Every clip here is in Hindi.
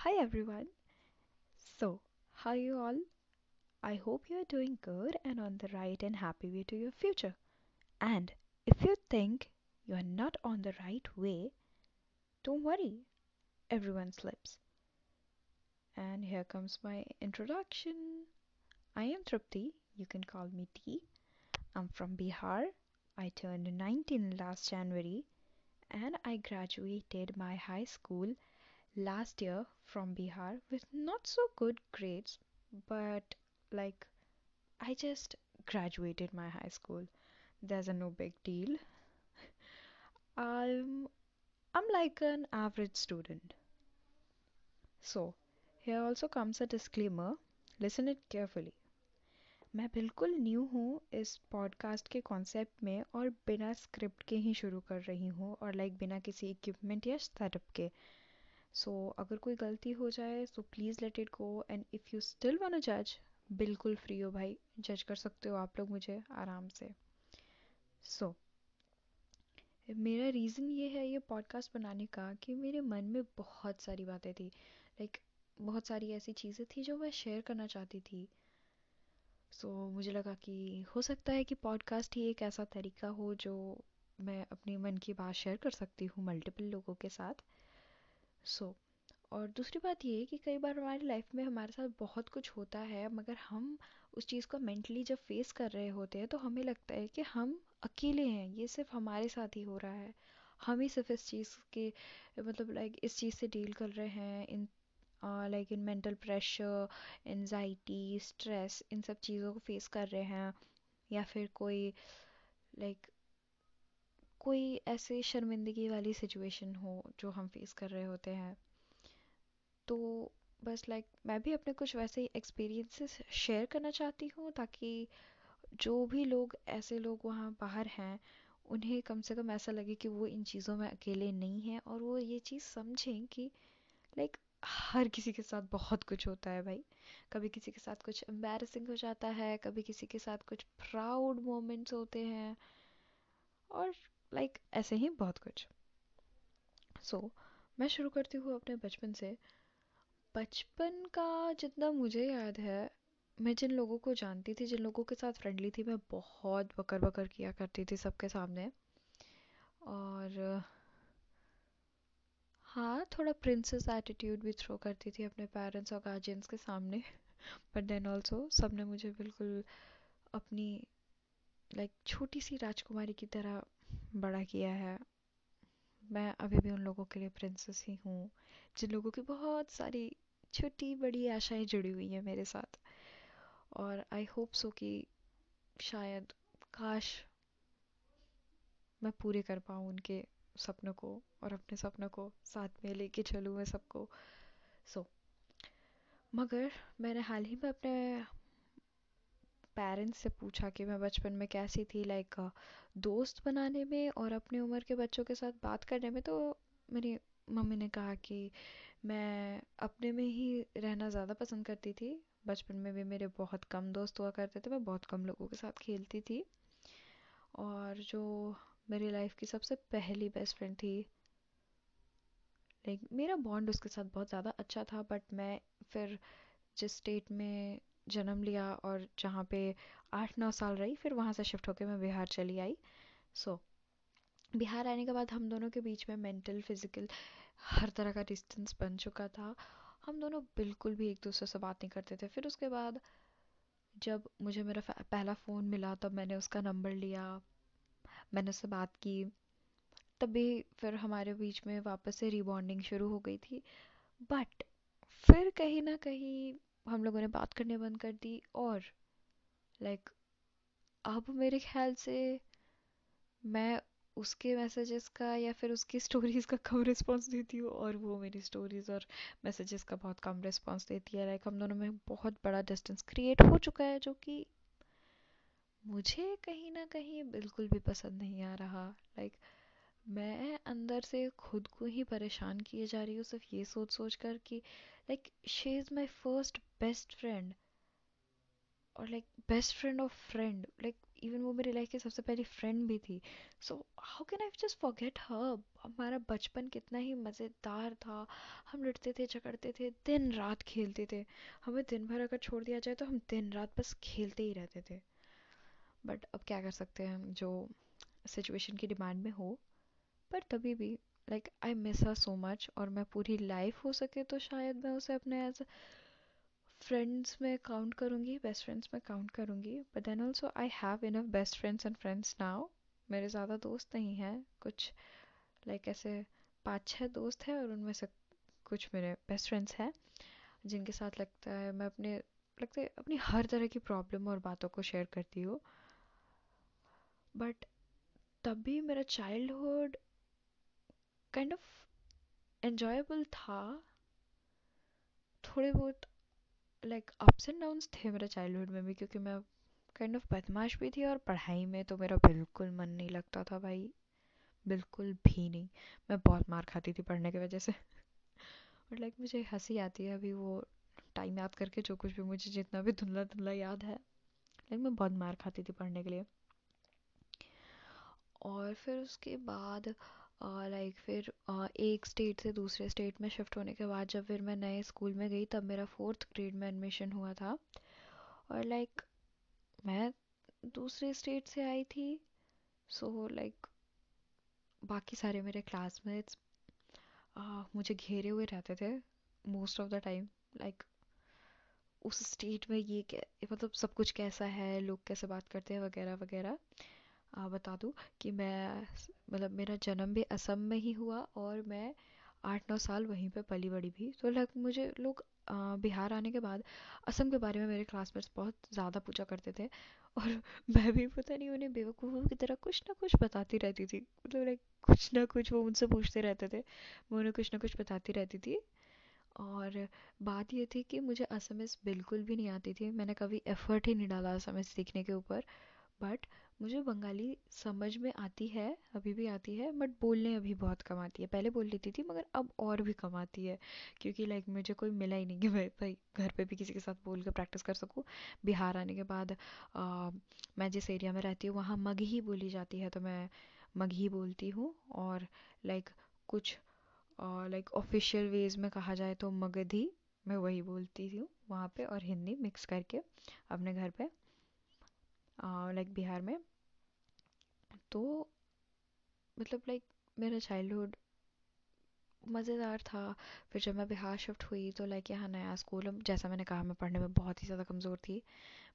Hi everyone. So, how are you all? I hope you are doing good and on the right and happy way to your future. And if you think you are not on the right way, don't worry, everyone slips. And here comes my introduction. I am Trupti, you can call me T. I'm from Bihar. I turned 19 last January and I graduated my high school last year from Bihar with not so good grades, but like I just graduated my high school. There's a no big deal. I'm I'm like an average student. So, here also comes a disclaimer. Listen it carefully. मैं बिल्कुल न्यू हूँ इस पॉडकास्ट के कॉन्सेप्ट में और बिना स्क्रिप्ट के ही शुरू कर रही हूँ और लाइक बिना किसी इक्विपमेंट या सेटअप के सो so, अगर कोई गलती हो जाए so please let it go and if you still want जज बिल्कुल फ्री हो भाई। जज कर सकते हो आप लोग मुझे आराम से। सो so, मेरा रीज़न ये है ये पॉडकास्ट बनाने का कि मेरे मन में बहुत सारी बातें थी। लाइक बहुत सारी ऐसी चीज़ें थी जो मैं शेयर करना चाहती थी। सो so, मुझे लगा कि हो सकता है कि पॉडकास्ट ही एक ऐसा तरीका हो जो मैं अपने मन की बात शेयर कर सकती हूँ मल्टीपल लोगों के साथ। सो और दूसरी बात ये कि कई बार हमारी लाइफ में हमारे साथ बहुत कुछ होता है, मगर हम उस चीज़ को मेंटली जब फेस कर रहे होते हैं तो हमें लगता है कि हम अकेले हैं, ये सिर्फ़ हमारे साथ ही हो रहा है। हम ही सिर्फ़ इस चीज़ के मतलब लाइक इस चीज़ से डील कर रहे हैं, इन लाइक इन मेंटल प्रेशर एनजाइटी स्ट्रेस इन सब चीज़ों को फेस कर रहे हैं, या फिर कोई लाइक कोई ऐसे शर्मिंदगी वाली सिचुएशन हो जो हम फेस कर रहे होते हैं तो बस लाइक like, मैं भी अपने कुछ वैसे ही एक्सपीरियंसेस शेयर करना चाहती हूँ ताकि जो भी लोग ऐसे लोग वहाँ बाहर हैं उन्हें कम से कम ऐसा लगे कि वो इन चीज़ों में अकेले नहीं हैं और वो ये चीज़ समझें कि लाइक हर किसी के साथ बहुत कुछ होता है भाई। कभी किसी के साथ कुछ एम्बेरसिंग हो जाता है कभी किसी के साथ कुछ प्राउड मोमेंट्स होते हैं और लाइक like, ऐसे ही बहुत कुछ। सो so, मैं शुरू करती हूँ अपने बचपन से। बचपन का जितना मुझे याद है मैं जिन लोगों को जानती थी जिन लोगों के साथ फ्रेंडली थी मैं बहुत बकर बकर किया करती थी सबके सामने। और हाँ थोड़ा प्रिंसेस एटीट्यूड भी थ्रो करती थी अपने पेरेंट्स और गार्जियंस के सामने। बट देन ऑल्सो सबने मुझे बिल्कुल अपनी लाइक like, छोटी सी राजकुमारी की तरह बड़ा किया है। मैं अभी भी उन लोगों के लिए प्रिंसेस ही हूँ जिन लोगों की बहुत सारी छोटी बड़ी आशाएँ जुड़ी हुई हैं मेरे साथ। और आई होप सो कि शायद काश मैं पूरे कर पाऊँ उनके सपनों को और अपने सपनों को साथ में लेके चलूँ मैं सबको। सो so, मगर मैंने हाल ही में अपने पेरेंट्स से पूछा कि मैं बचपन में कैसी थी लाइक दोस्त बनाने में और अपनी उम्र के बच्चों के साथ बात करने में तो मेरी मम्मी ने कहा कि मैं अपने में ही रहना ज़्यादा पसंद करती थी। बचपन में भी मेरे बहुत कम दोस्त हुआ करते थे, मैं बहुत कम लोगों के साथ खेलती थी। और जो मेरी लाइफ की सबसे पहली बेस्ट फ्रेंड थी लाइक मेरा बॉन्ड उसके साथ बहुत ज़्यादा अच्छा था बट मैं फिर जिस स्टेट में जन्म लिया और जहाँ पे आठ नौ साल रही फिर वहाँ से शिफ्ट होकर मैं बिहार चली आई। सो so, बिहार आने के बाद हम दोनों के बीच में मेंटल फ़िज़िकल हर तरह का डिस्टेंस बन चुका था। हम दोनों बिल्कुल भी एक दूसरे से बात नहीं करते थे। फिर उसके बाद जब मुझे मेरा पहला फ़ोन मिला तब मैंने उसका नंबर लिया मैंने उससे बात की। तभी फिर हमारे बीच में वापस से रिबॉन्डिंग शुरू हो गई थी। बट फिर कहीं ना कहीं हम लोगों ने बात करने बंद कर दी और लाइक like, अब मेरे ख्याल से मैं उसके मैसेजेस का या फिर उसकी स्टोरीज़ का कम रिस्पॉन्स देती हूँ और वो मेरी स्टोरीज़ और मैसेजेस का बहुत कम रिस्पॉन्स देती है। लाइक हम दोनों में बहुत बड़ा डिस्टेंस क्रिएट हो चुका है जो कि मुझे कहीं ना कहीं बिल्कुल भी पसंद नहीं आ रहा। लाइक like, मैं अंदर से खुद को ही परेशान किए जा रही हूँ सिर्फ़ ये सोच सोच कर कि like she is my first best friend और like best friend of friend like even वो मेरी लाइफ की सबसे पहली फ्रेंड भी थी. So how can I just forget her हमारा बचपन कितना ही मज़ेदार था. हम लड़ते थे, झगड़ते थे, दिन रात खेलते थे. हमें दिन भर अगर छोड़ दिया जाए तो हम दिन रात बस खेलते ही रहते थे. बट अब क्या कर सकते हैं हम जो सिचुएशन की डिमांड में हो? पर तभी भी like I miss her so much और मैं पूरी लाइफ हो सके तो शायद मैं उसे अपने एज फ्रेंड्स में काउंट करूँगी बेस्ट फ्रेंड्स में काउंट करूँगी. But then also I have enough best friends and friends now मेरे ज़्यादा दोस्त नहीं हैं. कुछ लाइक like, ऐसे पाँच छः दोस्त हैं और उनमें से कुछ मेरे बेस्ट फ्रेंड्स हैं, जिनके साथ लगता है मैं अपने, लगता अपनी हर तरह की प्रॉब्लम और बातों को शेयर करती हूँ. बट तब भी मेरा चाइल्डहुड काइंड ऑफ़ एन्जॉयबल था। थोड़े बहुत लाइक अप्स एंड डाउन्स थे मेरे चाइल्डहुड में भी, क्योंकि मैं काइंड ऑफ़ बदमाश भी थी और पढ़ाई में तो मेरा बिल्कुल मन नहीं लगता था भाई। बिल्कुल भी नहीं। मैं बहुत मार खाती थी पढ़ने की वजह से। बट लाइक मुझे हँसी आती है अभी वो टाइम याद करके, जो कुछ भी मुझे जितना भी धुंधला धुंधला याद है। लाइक मैं बहुत मार खाती थी पढ़ने के लिए। और फिर उसके बाद लाइक फिर एक स्टेट से दूसरे स्टेट में शिफ्ट होने के बाद जब फिर मैं नए स्कूल में गई, तब मेरा फोर्थ ग्रेड में एडमिशन हुआ था। और लाइक मैं दूसरे स्टेट से आई थी सो लाइक बाकी सारे मेरे क्लासमेट्स मुझे घेरे हुए रहते थे most of the time like उस स्टेट में ये मतलब सब कुछ कैसा है, लोग कैसे बात करते हैं, वगैरह वगैरह। बता दूँ कि मैं मतलब मेरा जन्म भी असम में ही हुआ और मैं आठ नौ साल वहीं पे पली बड़ी भी। तो लग, मुझे लोग बिहार आने के बाद असम के बारे में मेरे क्लासमेट्स बहुत ज़्यादा पूछा करते थे और मैं भी पता नहीं उन्हें बेवकूफ़ों की तरह कुछ ना कुछ बताती रहती थी। मतलब लाइक कुछ ना कुछ वो मुझसे पूछते रहते थे, मैं उन्हें कुछ ना कुछ बताती रहती थी। और बात ये थी कि मुझे असमिस बिल्कुल भी नहीं आती थी। मैंने कभी एफ़र्ट ही नहीं डाला असमिस सीखने के ऊपर। बट मुझे बंगाली समझ में आती है अभी भी आती है बट बोलने अभी बहुत कम आती है। पहले बोल लेती थी मगर अब और भी कम आती है क्योंकि लाइक मुझे कोई मिला ही नहीं कि मैं भाई घर पे भी किसी के साथ बोल कर प्रैक्टिस कर सकूँ। बिहार आने के बाद आ, मैं जिस एरिया में रहती हूँ वहाँ मगही बोली जाती है तो मैं मगही बोलती हूँ। और लाइक कुछ लाइक ऑफिशियल वेज में कहा जाए तो मगधी मैं वही बोलती हूँ वहाँ पे और हिंदी मिक्स करके अपने घर पे। लाइक बिहार में। तो मतलब लाइक मेरा चाइल्डहुड मज़ेदार था। फिर जब मैं बिहार शिफ्ट हुई तो लाइक यहाँ नया स्कूल जैसा मैंने कहा, मैं पढ़ने में बहुत ही ज़्यादा कमज़ोर थी।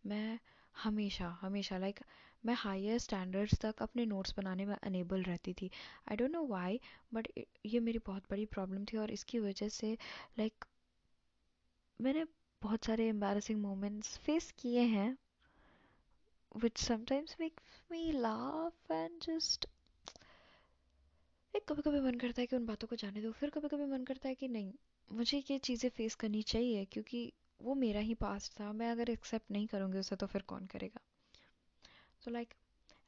मैं हमेशा हमेशा लाइक मैं हायर स्टैंडर्ड्स तक अपने नोट्स बनाने में अनेबल रहती थी। I don't know why but ये मेरी बहुत बड़ी प्रॉब्लम थी और इसकी वजह से लाइक मैंने बहुत सारे एम्बेरसिंग मोमेंट्स फेस किए हैं। Which sometimes makes me laugh and just एक कभी कभी मन करता है कि उन बातों को जाने दो फिर कभी कभी मन करता है कि नहीं मुझे ये चीज़ें फेस करनी चाहिए क्योंकि वो मेरा ही पास था मैं अगर एक्सेप्ट नहीं करूँगी उसे तो फिर कौन करेगा? तो so लाइक like,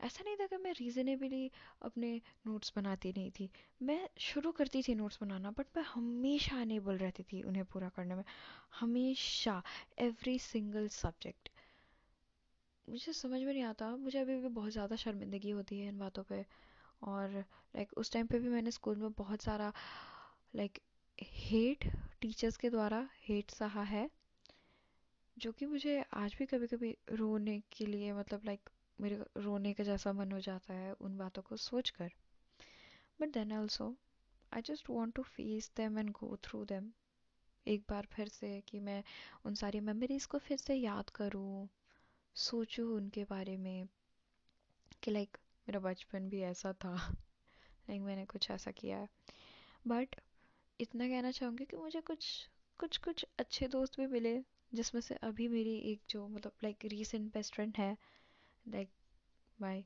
ऐसा नहीं था कि मैं रीज़नेबली अपने नोट्स बनाती नहीं थी। मैं शुरू करती थी नोट्स बनाना बट मैं हमेशा अनेबल रहती थी उन्हें पूरा करने में। हमेशा एवरी सिंगल सब्जेक्ट मुझे समझ में नहीं आता। मुझे अभी भी बहुत ज़्यादा शर्मिंदगी होती है इन बातों पे। और लाइक उस टाइम पे भी मैंने स्कूल में बहुत सारा लाइक हेट टीचर्स के द्वारा हेट सहा है, जो कि मुझे आज भी कभी कभी रोने के लिए मतलब लाइक मेरे रोने का जैसा मन हो जाता है उन बातों को सोच कर but then also I just want to face them and go through them एक बार फिर से कि मैं उन सारी मेमोरीज को फिर से याद करूँ। सोचूं उनके बारे में कि लाइक मेरा बचपन भी ऐसा था। लाइक मैंने कुछ ऐसा किया है। बट इतना कहना चाहूँगी कि मुझे कुछ कुछ कुछ अच्छे दोस्त भी मिले, जिसमें से अभी मेरी एक जो मतलब लाइक रीसेंट बेस्ट फ्रेंड है like my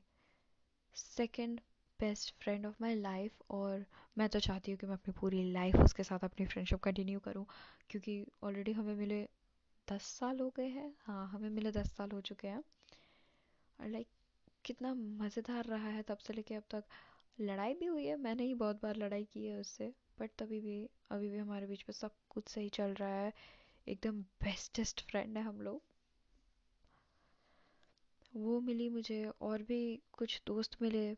second best friend of my life और मैं तो चाहती हूँ कि मैं अपनी पूरी लाइफ उसके साथ अपनी फ्रेंडशिप कंटिन्यू करूँ, क्योंकि ऑलरेडी हमें मिले दस साल हो गए हैं। हाँ हमें मिले दस साल हो चुके हैं। और लाइक कितना मज़ेदार रहा है तब से लेके अब तक। लड़ाई भी हुई है। मैंने ही बहुत बार लड़ाई की है उससे। बट तभी भी, अभी भी हमारे बीच में सब कुछ सही चल रहा है। एकदम बेस्टेस्ट फ्रेंड है हम लोग। वो मिली मुझे, और भी कुछ दोस्त मिले,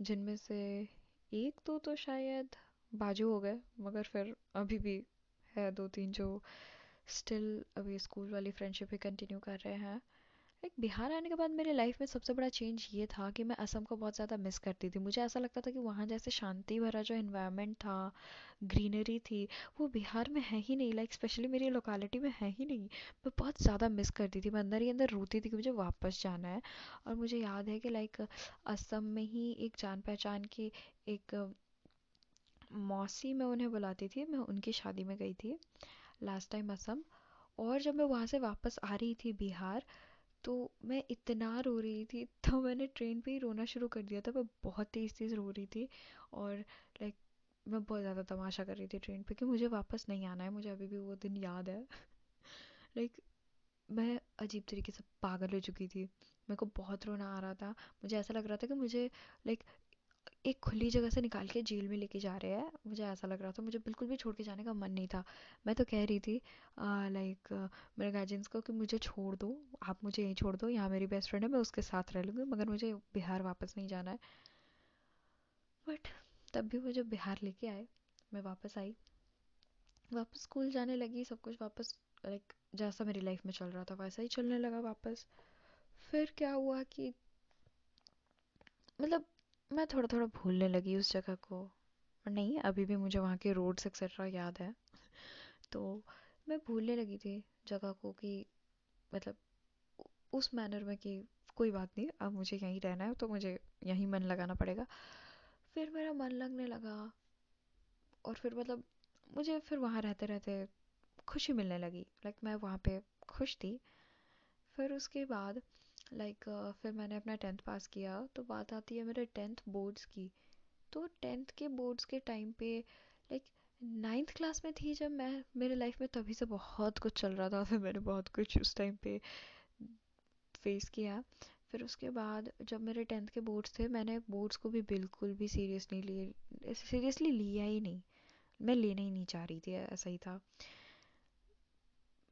जिनमें से एक दो तो शायद बाजू हो गए, मगर फिर अभी भी है दो तीन जो स्टिल अभी स्कूल वाली फ्रेंडशिप ही कंटिन्यू कर रहे हैं। लाइक बिहार आने के बाद मेरे लाइफ में सबसे बड़ा चेंज ये था कि मैं असम को बहुत ज़्यादा मिस करती थी। मुझे ऐसा लगता था कि वहाँ जैसे शांति भरा जो इन्वायरमेंट था ग्रीनरी थी, वो बिहार में है ही नहीं। लाइक स्पेशली मेरी लोकेलिटी में है ही नहीं। मैं बहुत ज़्यादा मिस करती थी। मैं अंदर ही अंदर रोती थी कि मुझे वापस जाना है। और मुझे याद है कि लाइक असम में ही एक जान पहचान की एक मौसी मैं उन्हें बुलाती थी। मैं उनकी शादी में गई थी। Last time Assam. और जब मैं वहाँ से वापस आ रही थी बिहार तो मैं इतना रो रही थी तो मैंने ट्रेन पे ही रोना शुरू कर दिया था। मैं बहुत तेज़ तेज़ रो रही थी और लाइक मैं बहुत ज़्यादा तमाशा कर रही थी ट्रेन पे कि मुझे वापस नहीं आना है, मुझे अभी भी वो दिन याद है। लाइक मैं अजीब तरीके से पागल हो चुकी थी। मेरे को बहुत रोना आ रहा था। मुझे ऐसा लग रहा था कि मुझे लाइक एक खुली जगह से निकाल के जेल में लेके जा रहे हैं। मुझे ऐसा लग रहा था, मुझे बिल्कुल भी छोड़ के जाने का मन नहीं था। मैं तो कह रही थी लाइक मेरे गार्जियंस को कि मुझे छोड़ दो, आप मुझे यहीं छोड़ दो, यहाँ मेरी बेस्ट फ्रेंड है, मैं उसके साथ रह लूँगी, मगर मुझे बिहार वापस नहीं जाना है। बट तब भी वो जब बिहार लेके आए, मैं वापस आई। वापस स्कूल जाने लगी, सब कुछ वापस लाइक जैसा मेरी लाइफ में चल रहा था, वैसा ही चलने लगा वापस। फिर क्या हुआ कि मतलब मैं थोड़ा थोड़ा भूलने लगी उस जगह को। और नहीं, अभी भी मुझे वहाँ के रोड्स एक्सेट्रा याद है। तो मैं भूलने लगी थी जगह को कि मतलब उस मैनर में कि कोई बात नहीं, अब मुझे यहीं रहना है तो मुझे यहीं मन लगाना पड़ेगा। फिर मेरा मन लगने लगा और फिर मतलब मुझे फिर वहाँ रहते रहते खुशी मिलने लगी। लाइक मैं वहाँ पे खुश थी। फिर उसके बाद लाइक like, uh, फिर मैंने अपना टेंथ पास किया तो बात आती है मेरे टेंथ बोर्ड्स की। तो टेंथ के बोर्ड्स के टाइम पे लाइक नाइन्थ क्लास में थी जब मैं मेरे लाइफ में तभी से बहुत कुछ चल रहा था फिर मैंने बहुत कुछ उस टाइम पे फेस किया। फिर उसके बाद जब मेरे टेंथ के बोर्ड्स थे मैंने बोर्ड्स को भी बिल्कुल भी सीरियस नहीं लिए सीरियसली लिया ही नहीं। मैं लेना ही नहीं चाह रही थी ऐसा ही था।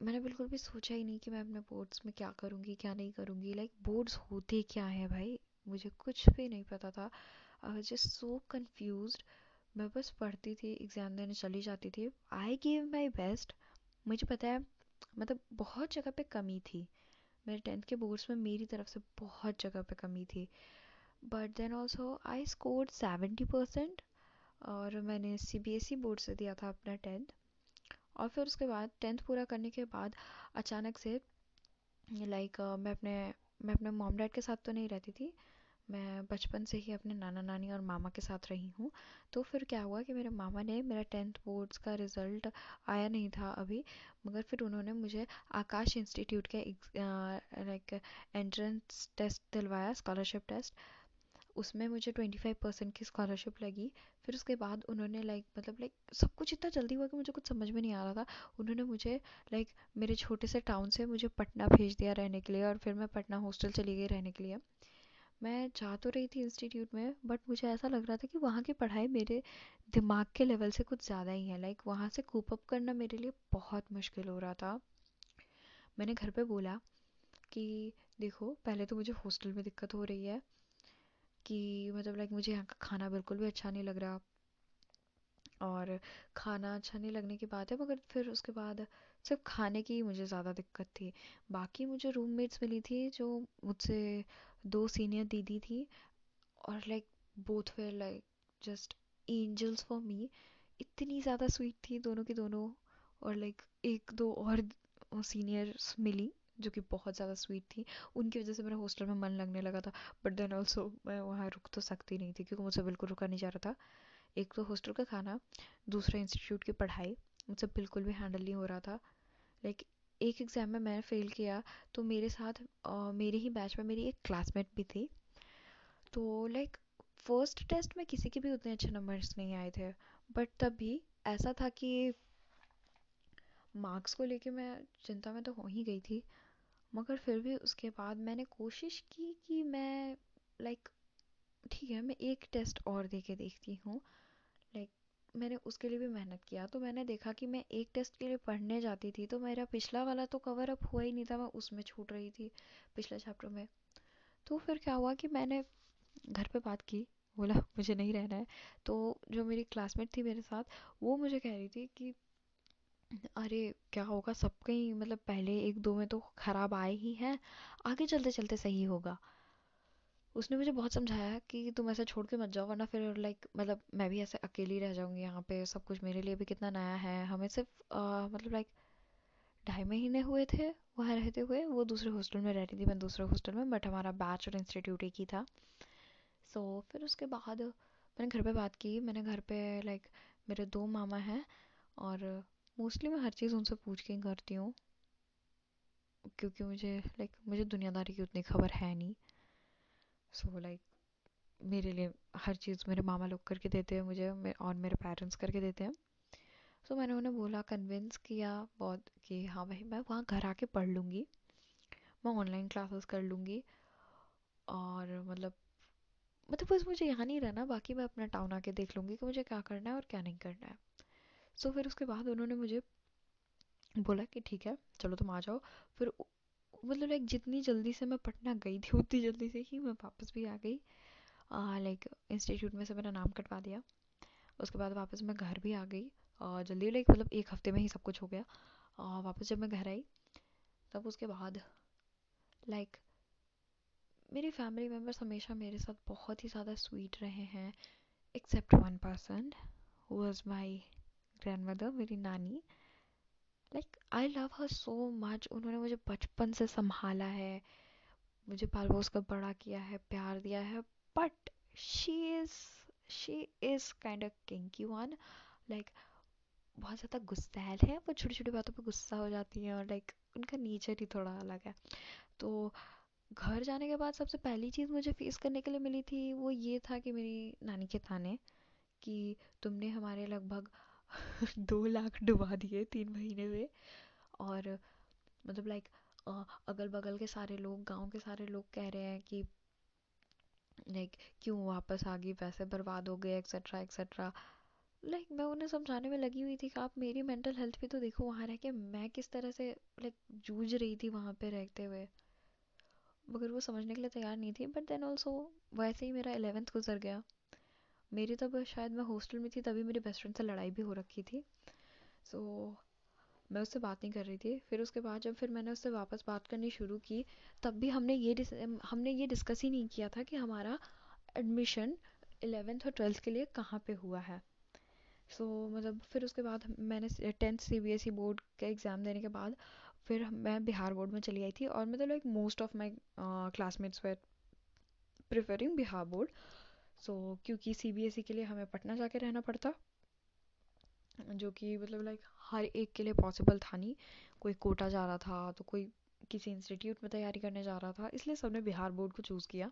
मैंने बिल्कुल भी सोचा ही नहीं कि मैं अपने बोर्ड्स में क्या करूँगी, क्या नहीं करूँगी। लाइक बोर्ड्स होते क्या हैं भाई? मुझे कुछ भी नहीं पता था। I was just so confuse मैं बस पढ़ती थी एग्ज़ाम देने चली जाती थी। आई गिव माई बेस्ट मुझे पता है मतलब बहुत जगह पे कमी थी। मेरे टेंथ के बोर्ड्स में मेरी तरफ़ से बहुत जगह पे कमी थी। But then also I score seventy percent और मैंने C B S E board से दिया था अपना टेंथ और फिर उसके बाद टेंथ पूरा करने के बाद अचानक से लाइक मैं अपने मैं अपने मॉम डैड के साथ तो नहीं रहती थी, मैं बचपन से ही अपने नाना नानी और मामा के साथ रही हूँ। तो फिर क्या हुआ कि मेरे मामा ने मेरा टेंथ बोर्ड्स का रिज़ल्ट आया नहीं था अभी, मगर फिर उन्होंने मुझे आकाश इंस्टीट्यूट के लाइक एंट्रेंस टेस्ट दिलवाया स्कॉलरशिप टेस्ट उसमें मुझे ट्वेंटी फाइव परसेंट की स्कॉलरशिप लगी। फिर उसके बाद उन्होंने लाइक मतलब लाइक सब कुछ इतना जल्दी हुआ कि मुझे कुछ समझ में नहीं आ रहा था। उन्होंने मुझे लाइक मेरे छोटे से टाउन से मुझे पटना भेज दिया रहने के लिए और फिर मैं पटना हॉस्टल चली गई रहने के लिए। मैं जा तो रही थी इंस्टीट्यूट में बट मुझे ऐसा लग रहा था कि वहाँ की पढ़ाई मेरे दिमाग के लेवल से कुछ ज़्यादा ही है। लाइक वहाँ से कूप अप करना मेरे लिए बहुत मुश्किल हो रहा था। मैंने घर पे बोला कि, देखो, पहले तो मुझे हॉस्टल में दिक्कत हो रही है कि मतलब लाइक मुझे यहाँ का खाना बिल्कुल भी अच्छा नहीं लग रहा। और खाना अच्छा नहीं लगने की बात है, मगर फिर उसके बाद सिर्फ़ खाने की ही मुझे ज़्यादा दिक्कत थी। बाकी मुझे रूममेट्स मिली थी, जो मुझसे दो सीनियर दीदी थी, और like both were like just angels for me इतनी ज़्यादा स्वीट थी दोनों की दोनों, और लाइक एक दो और सीनियर्स मिली। जो कि बहुत ज़्यादा स्वीट थी। उनकी वजह से मेरा हॉस्टल में मन लगने लगा था बट देन ऑल्सो मैं वहाँ रुक तो सकती नहीं थी, क्योंकि मुझसे बिल्कुल रुका नहीं जा रहा था। एक तो हॉस्टल का खाना, दूसरा इंस्टीट्यूट की पढ़ाई, मुझसे बिल्कुल भी हैंडल नहीं हो रहा था। लाइक एक एग्ज़ाम में मैंने फ़ेल किया तो मेरे साथ मेरे ही बैच में मेरी एक क्लासमेट भी थी। तो लाइक फ़र्स्ट टेस्ट में किसी के भी उतने अच्छे नंबर्स नहीं आए थे। बट तब भी ऐसा था कि मार्क्स को लेके मैं चिंता में तो हो ही गई थी। मगर फिर भी उसके बाद मैंने कोशिश की कि मैं लाइक ठीक है, मैं एक टेस्ट और दे के देखती हूँ। लाइक मैंने उसके लिए भी मेहनत किया। तो मैंने देखा कि मैं एक टेस्ट के लिए पढ़ने जाती थी तो मेरा पिछला वाला तो कवर अप हुआ ही नहीं था, मैं उसमें छूट रही थी पिछले चैप्टर में। तो फिर क्या हुआ कि मैंने घर पे बात की, बोला, मुझे नहीं रहना है। तो जो मेरी क्लासमेट थी मेरे साथ, वो मुझे कह रही थी कि अरे क्या होगा? सब कहीं मतलब पहले एक दो में तो खराब आए ही हैं। आगे चलते चलते सही होगा। उसने मुझे बहुत समझाया कि तुम ऐसा छोड़ के मत जाओ वरना फिर लाइक मतलब मैं भी ऐसे अकेली रह जाऊँगी यहाँ पे। सब कुछ मेरे लिए भी कितना नया है। हमें सिर्फ़ मतलब लाइक ढाई महीने हुए थे वहाँ रहते हुए। वो दूसरे हॉस्टल में रह रही थी मैं दूसरे हॉस्टल में बट हमारा बैच और इंस्टीट्यूट एक ही था। सो so, फिर उसके बाद मैंने घर पे बात की। मैंने घर पे लाइक मेरे दो मामा हैं और मोस्टली मैं हर चीज़ उनसे पूछ के ही करती हूँ। क्योंकि मुझे लाइक like, मुझे दुनियादारी की उतनी खबर है नहीं। सो so, लाइक like, मेरे लिए हर चीज़ मेरे मामा लोग करके देते हैं मुझे और मेरे पेरेंट्स करके देते हैं। सो so, मैंने उन्हें बोला कन्विंस किया बहुत कि हाँ भाई मैं वहाँ घर आके पढ़ लूँगी। मैं ऑनलाइन क्लासेस कर लूँगी। और मतलब मतलब बस मुझे यहाँ नहीं रहना बाकी मैं अपना टाउन आके देख लूँगी कि मुझे क्या करना है और क्या नहीं करना है। सो फिर उसके बाद उन्होंने मुझे बोला कि ठीक है, चलो तुम आ जाओ। फिर मतलब लाइक जितनी जल्दी से मैं पटना गई थी, उतनी जल्दी से ही मैं वापस भी आ गई। लाइक इंस्टीट्यूट में से मेरा नाम कटवा दिया। उसके बाद वापस मैं घर भी आ गई। और जल्दी लाइक मतलब एक हफ़्ते में ही सब कुछ हो गया। और वापस जब मैं घर आई, तब उसके बाद लाइक मेरी फैमिली मेंबर्स हमेशा मेरे साथ बहुत ही ज़्यादा स्वीट रहे हैं except one person who was my grandmother मेरी नानी। Like I love her so much उन्होंने मुझे बचपन से संभाला है। मुझे पाल पोस कर बड़ा किया है, प्यार दिया है। But she is she is kind of kinky one like बहुत ज़्यादा गुस्सैल है। वो छोटी छोटी बातों पे गुस्सा हो जाती है और लाइक उनका नेचर ही थोड़ा अलग है। तो घर जाने के बाद सबसे पहली चीज़ मुझे फेस करने के लिए मिली थी, वो ये था कि मेरी नानी के ताने कि तुमने हमारे लगभग दो लाख डुबा दिए तीन महीने में। और मतलब लाइक अगल बगल के सारे लोग, गाँव के सारे लोग कह रहे हैं कि लाइक क्यों वापस आ गई, पैसे बर्बाद हो गए एक्सेट्रा एक्सेट्रा लाइक मैं उन्हें समझाने में लगी हुई थी कि आप मेरी मेंटल हेल्थ भी तो देखो वहाँ रह के, मैं किस तरह से लाइक जूझ रही थी वहाँ पे रहते हुए। मगर वो समझने के लिए तैयार नहीं थी बट देन ऑल्सो वैसे ही मेरा एलेवेंथ गुजर गया। मेरी तब शायद मैं हॉस्टल में थी तभी मेरी बेस्ट फ्रेंड से लड़ाई भी हो रखी थी। सो so, मैं उससे बात नहीं कर रही थी। फिर उसके बाद जब फिर मैंने उससे वापस बात करनी शुरू की तब भी हमने ये हमने ये डिस्कस ही नहीं किया था कि हमारा एडमिशन एलेवेंथ और ट्वेल्थ के लिए कहाँ पे हुआ है। सो so, मतलब फिर उसके बाद मैंने tenth C B S E board का एग्ज़ाम देने के बाद फिर मैं बिहार बोर्ड में चली आई थी और मतलब like most of my classmates were preferring Bihar board so so, क्योंकि सी बी एस ई के लिए हमें पटना जाके रहना पड़ता। जो कि मतलब लाइक हर एक के लिए पॉसिबल था नहीं। कोई कोटा जा रहा था तो कोई किसी इंस्टीट्यूट में तैयारी करने जा रहा था इसलिए सबने बिहार बोर्ड को चूज़ किया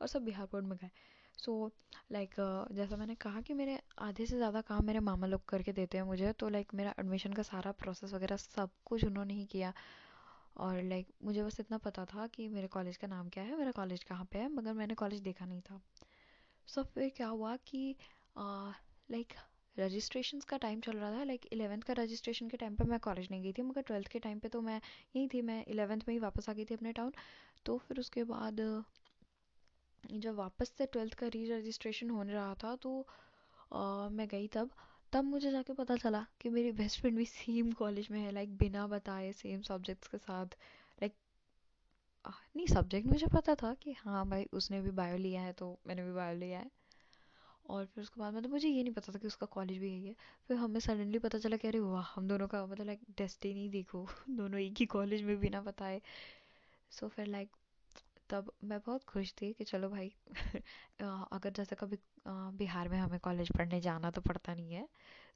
और सब बिहार बोर्ड में गए। सो लाइक जैसा मैंने कहा कि मेरे आधे से ज़्यादा काम मेरे मामा लोग करके देते हैं मुझे तो लाइक like, मेरा एडमिशन का सारा प्रोसेस वगैरह सब कुछ उन्होंने ही किया। और लाइक like, मुझे बस इतना पता था कि मेरे कॉलेज का नाम क्या है मेरा कॉलेज कहाँ पे है मगर मैंने कॉलेज देखा नहीं था। सो so, फिर क्या हुआ कि लाइक रजिस्ट्रेशन का टाइम चल रहा था। लाइक इलेवेंथ का रजिस्ट्रेशन के टाइम पे मैं कॉलेज नहीं गई थी मगर ट्वेल्थ के टाइम पे तो मैं यहीं थी। मैं इलेवेंथ में ही वापस आ गई थी अपने टाउन तो फिर उसके बाद जब वापस से ट्वेल्थ का री रजिस्ट्रेशन होने रहा था तो आ, मैं गई तब। तब मुझे जाके पता चला कि मेरी बेस्ट फ्रेंड भी सेम कॉलेज में है लाइक बिना बताए सेम सब्जेक्ट्स के साथ। नहीं सब्जेक्ट मुझे पता था कि हाँ भाई, उसने भी बायो लिया है तो मैंने भी बायो लिया है। और फिर उसके बाद मतलब मुझे ये नहीं पता था कि उसका कॉलेज भी यही है। फिर हमें सडनली पता चला कि अरे वाह, हम दोनों का मतलब लाइक डेस्टिनी देखो, दोनों एक ही कॉलेज में बिना बताए। सो फिर लाइक तब मैं बहुत खुश थी कि चलो भाई अगर जैसे कभी बिहार में हमें कॉलेज पढ़ने जाना तो पड़ता नहीं है।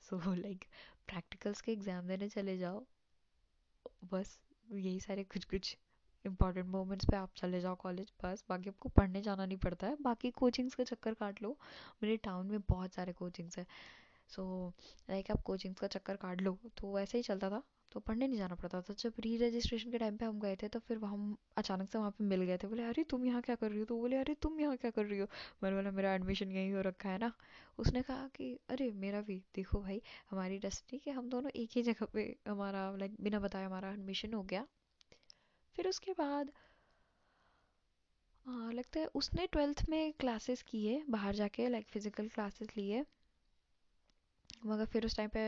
सो लाइक प्रैक्टिकल्स के एग्ज़ाम देने चले जाओ। बस, यही सारे कुछ कुछ इंपॉर्टेंट मोमेंट्स पे आप चले जाओ कॉलेज बस। बाकी आपको पढ़ने जाना नहीं पड़ता है। बाकी कोचिंग्स का चक्कर काट लो। मेरे टाउन में बहुत सारे कोचिंग्स हैं। सो so, लाइक आप कोचिंग्स का चक्कर काट लो तो वैसे ही चलता था। तो पढ़ने नहीं जाना पड़ता था। जब री रजिस्ट्रेशन के टाइम पे हम गए थे तो फिर हम अचानक से वहाँ पे मिल गए थे। बोले अरे तुम यहाँ क्या कर रही हो? तो बोले अरे तुम यहाँ क्या कर रही हो? मैंने बोला मेरा एडमिशन यहीं हो रखा है ना? उसने कहा कि अरे मेरा भी देखो भाई हमारी डेस्टिनी कि हम दोनों एक ही जगह पे हमारा लाइक बिना बताए हमारा एडमिशन हो गया। फिर उसके बाद हाँ लगता है उसने ट्वेल्थ में क्लासेस किए बाहर जाके लाइक फ़िज़िकल क्लासेस लिए। मगर फिर उस टाइम पे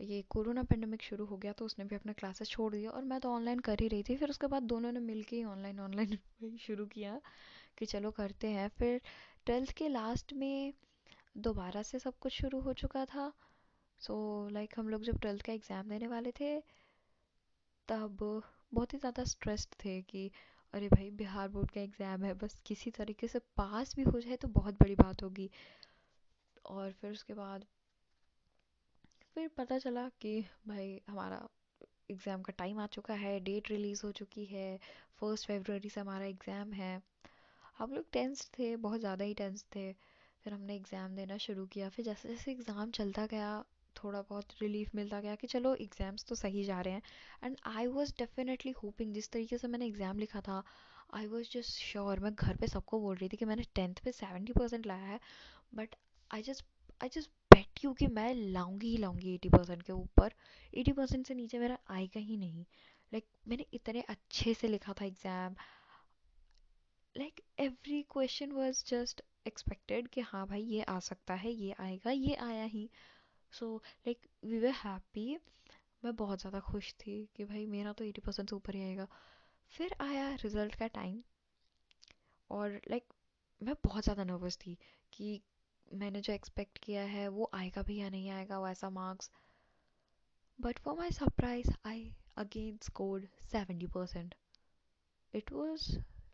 ये कोरोना पेंडेमिक शुरू हो गया तो उसने भी अपना क्लासेस छोड़ दिया और मैं तो ऑनलाइन कर ही रही थी। फिर उसके बाद दोनों ने मिल के ही ऑनलाइन ऑनलाइन शुरू किया कि चलो करते हैं। फिर ट्वेल्थ के लास्ट में दोबारा से सब कुछ शुरू हो चुका था। सो so, लाइक like, हम लोग जब ट्वेल्थ का एग्ज़ाम देने वाले थे तब बहुत ही ज़्यादा स्ट्रेस्ड थे कि, अरे भाई, बिहार बोर्ड का एग्ज़ाम है, बस किसी तरीके से पास भी हो जाए तो बहुत बड़ी बात होगी। और फिर उसके बाद फिर पता चला कि भाई, हमारा एग्ज़ाम का टाइम आ चुका है डेट रिलीज़ हो चुकी है फ़र्स्ट फेबररी से हमारा एग्ज़ाम है। हम लोग टेंस थे, बहुत ज़्यादा ही टेंस थे। फिर हमने एग्ज़ाम देना शुरू किया। फिर जैसे जैसे एग्ज़ाम चलता गया थोड़ा बहुत रिलीफ मिलता गया कि चलो एग्ज़ाम्स तो सही जा रहे हैं। And I was definitely hoping जिस तरीके से मैंने एग्ज़ाम लिखा था आई वॉज़ जस्ट श्योर मैं घर पे सबको बोल रही थी कि मैंने टेंथ पे सेवेंटी परसेंट लाया है but I just I just bet you कि मैं लाऊँगी ही लाऊँगी एटी परसेंट के ऊपर। एटी परसेंट से नीचे मेरा आएगा ही नहीं। लाइक like, मैंने इतने अच्छे से लिखा था exam like every question was just expected कि हाँ भाई ये आ सकता है ये आएगा ये आया ही। So like we were happy मैं बहुत ज़्यादा खुश थी कि भाई मेरा तो एटी परसेंट से ऊपर ही आएगा। फिर आया रिज़ल्ट का टाइम और लाइक like, मैं बहुत ज़्यादा नर्वस थी कि मैंने जो एक्सपेक्ट किया है वो आएगा भी या नहीं आएगा वैसा marks but for my surprise I again scored seventy percent it was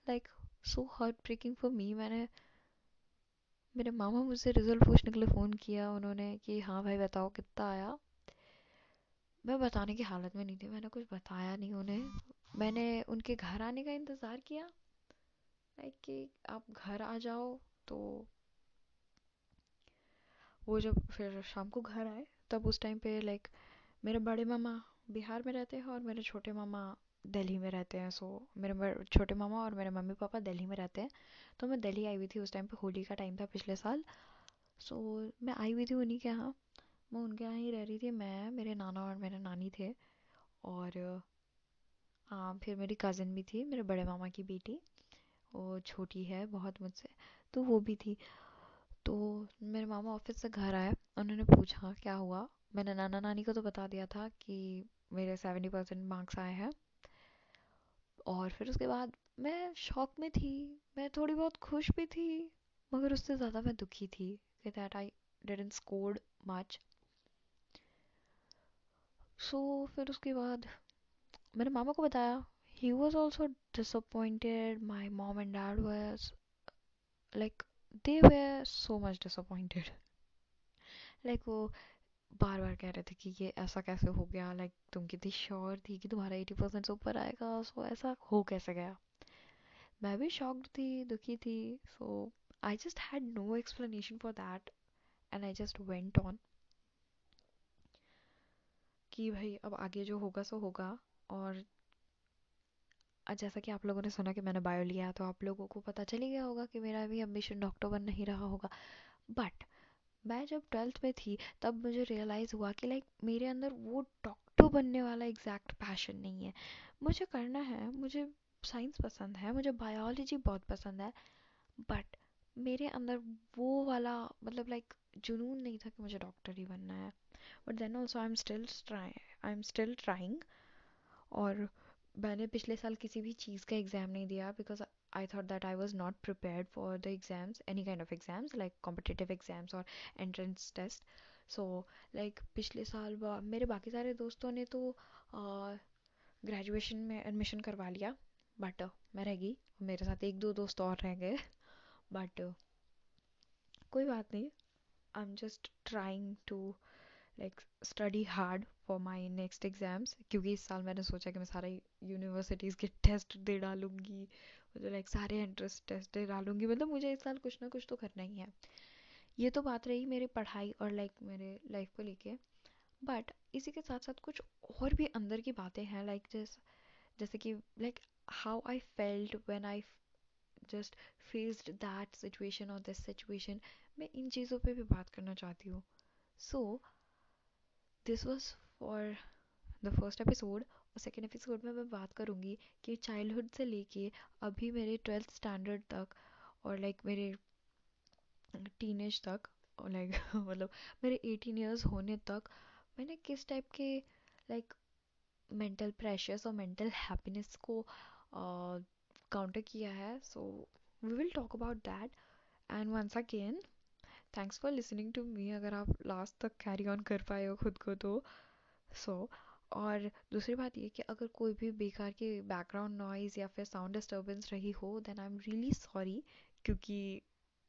like so heart breaking for me मैंने मेरे मामा मुझसे रिज़ल्ट पूछने के लिए फ़ोन किया, उन्होंने कि हाँ भाई, बताओ कितना आया? मैं बताने की हालत में नहीं थी, मैंने कुछ बताया नहीं उन्हें। मैंने उनके घर आने का इंतज़ार किया लाइक कि आप घर आ जाओ तो वो जब फिर शाम को घर आए, तब उस टाइम पे लाइक मेरे बड़े मामा बिहार में रहते हैं और मेरे छोटे मामा दिल्ली में रहते हैं। सो मेरे छोटे मामा और मेरे मम्मी पापा दिल्ली में रहते हैं। तो मैं दिल्ली आई हुई थी उस टाइम पे, होली का टाइम था पिछले साल। सो मैं आई हुई थी उन्हीं के यहाँ। मैं उनके यहाँ ही रह रही थी। मैं, मेरे नाना और मेरे नानी थे। और हाँ फिर मेरी कज़न भी थी, मेरे बड़े मामा की बेटी। वो छोटी है बहुत मुझसे तो वो भी थी। तो मेरे मामा ऑफ़िस से घर आए। उन्होंने पूछा, क्या हुआ? मैंने नाना नानी को तो बता दिया था कि मेरे सेवेंटी परसेंट मार्क्स आए हैं। और फिर उसके बाद मैं शौक में थी, मैं थोड़ी बहुत खुश भी थी, मगर उससे ज़्यादा मैं दुखी थी, कि that I didn't scored much so फिर उसके बाद मैंने मामा को बताया he was also disappointed my mom and dad was like they were so much disappointed like वो बार बार कह रहे थे कि ये ऐसा कैसे हो गया? लाइक तुम कितनी श्योर थी कि तुम्हारा एटी परसेंट से ऊपर आएगा? सो ऐसा हो कैसे गया? मैं भी शॉक्ड थी, दुखी थी so I just had no explanation for that and I just went on कि भाई, अब आगे जो होगा, सो होगा। और जैसा कि आप लोगों ने सुना कि मैंने बायो लिया तो आप लोगों को पता चल ही गया होगा कि मेरा भी एम्बिशन डॉक्टर बन नहीं रहा होगा। बट मैं जब ट्वेल्थ में थी, तब मुझे रियलाइज़ हुआ कि लाइक मेरे अंदर वो डॉक्टर बनने वाला एग्जैक्ट पैशन नहीं है। मुझे करना है, मुझे साइंस पसंद है, मुझे बायोलॉजी बहुत पसंद है बट मेरे अंदर वो वाला मतलब लाइक जुनून नहीं था कि मुझे डॉक्टर ही बनना है। But then also I am still I am still trying और मैंने पिछले साल किसी भी चीज़ का एग्ज़ाम नहीं दिया because I thought that I was not prepared for the exams, any kind of exams like competitive exams or entrance test. So like पिछले साल मेरे बाकी सारे दोस्तों ने तो ग्रेजुएशन में एडमिशन करवा लिया बट मैं रह गई मेरे साथ एक दो दोस्त और रह गए बट कोई बात नहीं I am just trying to like study hard for my next exams क्योंकि इस साल मैंने सोचा कि मैं सारे यूनिवर्सिटीज़ के टेस्ट दे डालूँगी मुझे लाइक सारे एंट्रेंस टेस्ट डालूँगी। मतलब मुझे इस साल कुछ ना कुछ तो करना ही है। ये तो बात रही मेरी पढ़ाई और लाइक मेरे लाइफ को लेके। बट इसी के साथ साथ कुछ और भी अंदर की बातें हैं लाइक जैसे जैसे कि like how I felt when I just faced that situation और दिस सिचुएशन मैं इन चीज़ों पे भी बात करना चाहती हूँ। So this was for the first episode second episode में मैं बात करूँगी कि चाइल्डहुड से लेके अभी मेरे ट्वेल्थ स्टैंडर्ड तक और लाइक मेरे टीनेज तक और लाइक मतलब मेरे एटीन ईयर्स होने तक मैंने किस टाइप के लाइक मेंटल प्रेशर्स और मेंटल हैप्पीनेस को काउंटर किया है। So we will talk about that and once again thanks for listening to me अगर आप लास्ट तक कैरी ऑन कर पाए हो खुद को तो। सो so, और दूसरी बात ये कि अगर कोई भी बेकार की बैकग्राउंड नॉइज़ या फिर साउंड डिस्टर्बेंस रही हो then I am really sorry क्योंकि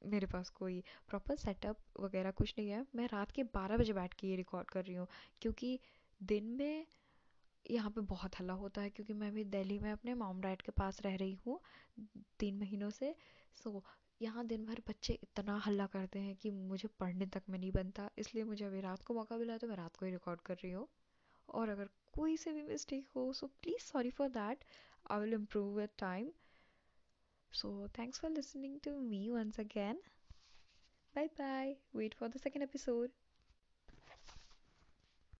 मेरे पास कोई प्रॉपर सेटअप वगैरह कुछ नहीं है। मैं रात के बारह बजे बैठ के ये रिकॉर्ड कर रही हूँ क्योंकि दिन में यहाँ पे बहुत हल्ला होता है क्योंकि मैं भी दिल्ली में अपने मॉम डैड के पास रह रही हूँ तीन महीनों से। सो so, यहाँ दिन भर बच्चे इतना हल्ला करते हैं कि मुझे पढ़ने तक में नहीं बनता इसलिए मुझे अभी रात को मौका मिला तो मैं रात को ही रिकॉर्ड कर रही हूँ। और अगर कोई से भी मिस्टेक हो so please sorry for that I will improve with time So, thanks for listening to me once again. Bye bye. Wait for the second episode.